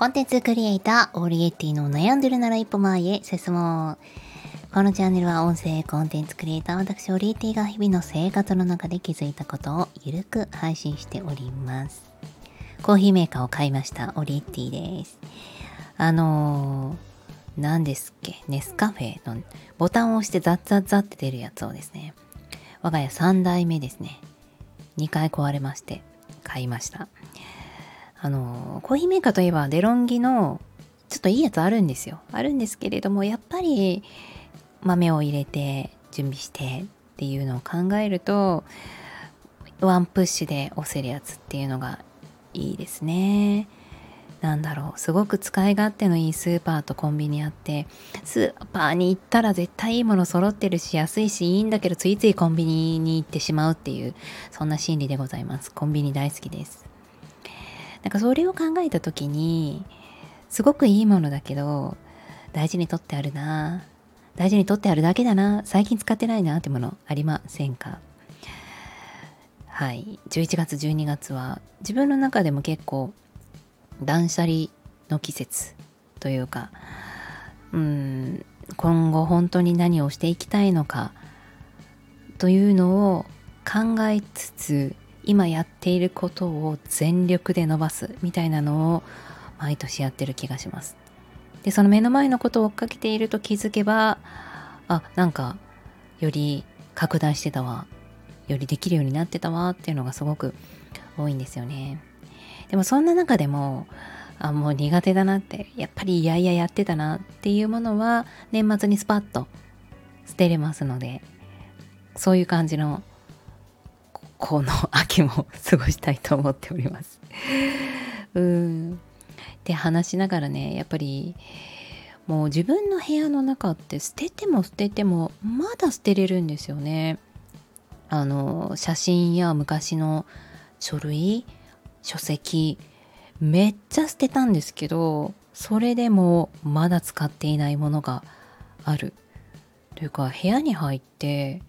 コンテンツクリエイター、オーリエッティの悩んでるなら一歩前へ進もう。このチャンネルは音声コンテンツクリエイター、私、オリエッティが日々の生活の中で気づいたことをゆるく配信しております。コーヒーメーカーを買いました、オリエッティです。あのー、何ですっけ、ネスカフェのボタンを押してザッザッザッって出るやつをですね、我が家3代目ですね、2回壊れまして買いました。あの、コーヒーメーカーといえばデロンギのちょっといいやつあるんですよ。あるんですけれども、やっぱり豆を入れて準備してっていうのを考えると、ワンプッシュで押せるやつっていうのがいいですね。なんだろうすごく使い勝手のいいスーパーとコンビニあってスーパーに行ったら絶対いいもの揃ってるし安いしいいんだけどついついコンビニに行ってしまうっていうそんな心理でございますコンビニ大好きですなんかそれを考えた時にすごくいいものだけど大事にとってあるな大事にとってあるだけだな最近使ってないなってものありませんか？はい。11月12月は自分の中でも結構断捨離の季節というかうん今後本当に何をしていきたいのかというのを考えつつ今やっていることを全力で伸ばすみたいなのを毎年やってる気がします。で、その目の前のことを追っかけていると気づけば、あ、なんか、より拡大してたわ、よりできるようになってたわっていうのがすごく多いんですよね。でもそんな中でも、あ、もう苦手だなって、やっぱりいやいややってたなっていうものは年末にスパッと捨てれますので、そういう感じのこの秋も過ごしたいと思っております。うーんで話しながらねやっぱりもう自分の部屋の中って捨てても捨ててもまだ捨てれるんですよね。あの写真や昔の書類書籍めっちゃ捨てたんですけどそれでもまだ使っていないものがあるというか部屋に入って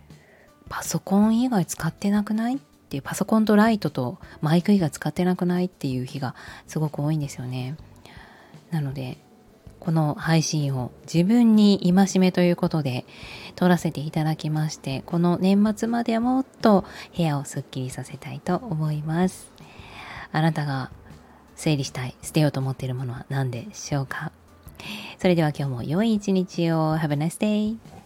パソコン以外使ってなくないっていうパソコンとライトとマイク以外使ってなくないっていう日がすごく多いんですよね。なのでこの配信を自分に戒めということで撮らせていただきましてこの年末まではもっと部屋をすっきりさせたいと思いますあなたが整理したい捨てようと思っているものは何でしょうか？それでは今日も良い一日を Have a nice day!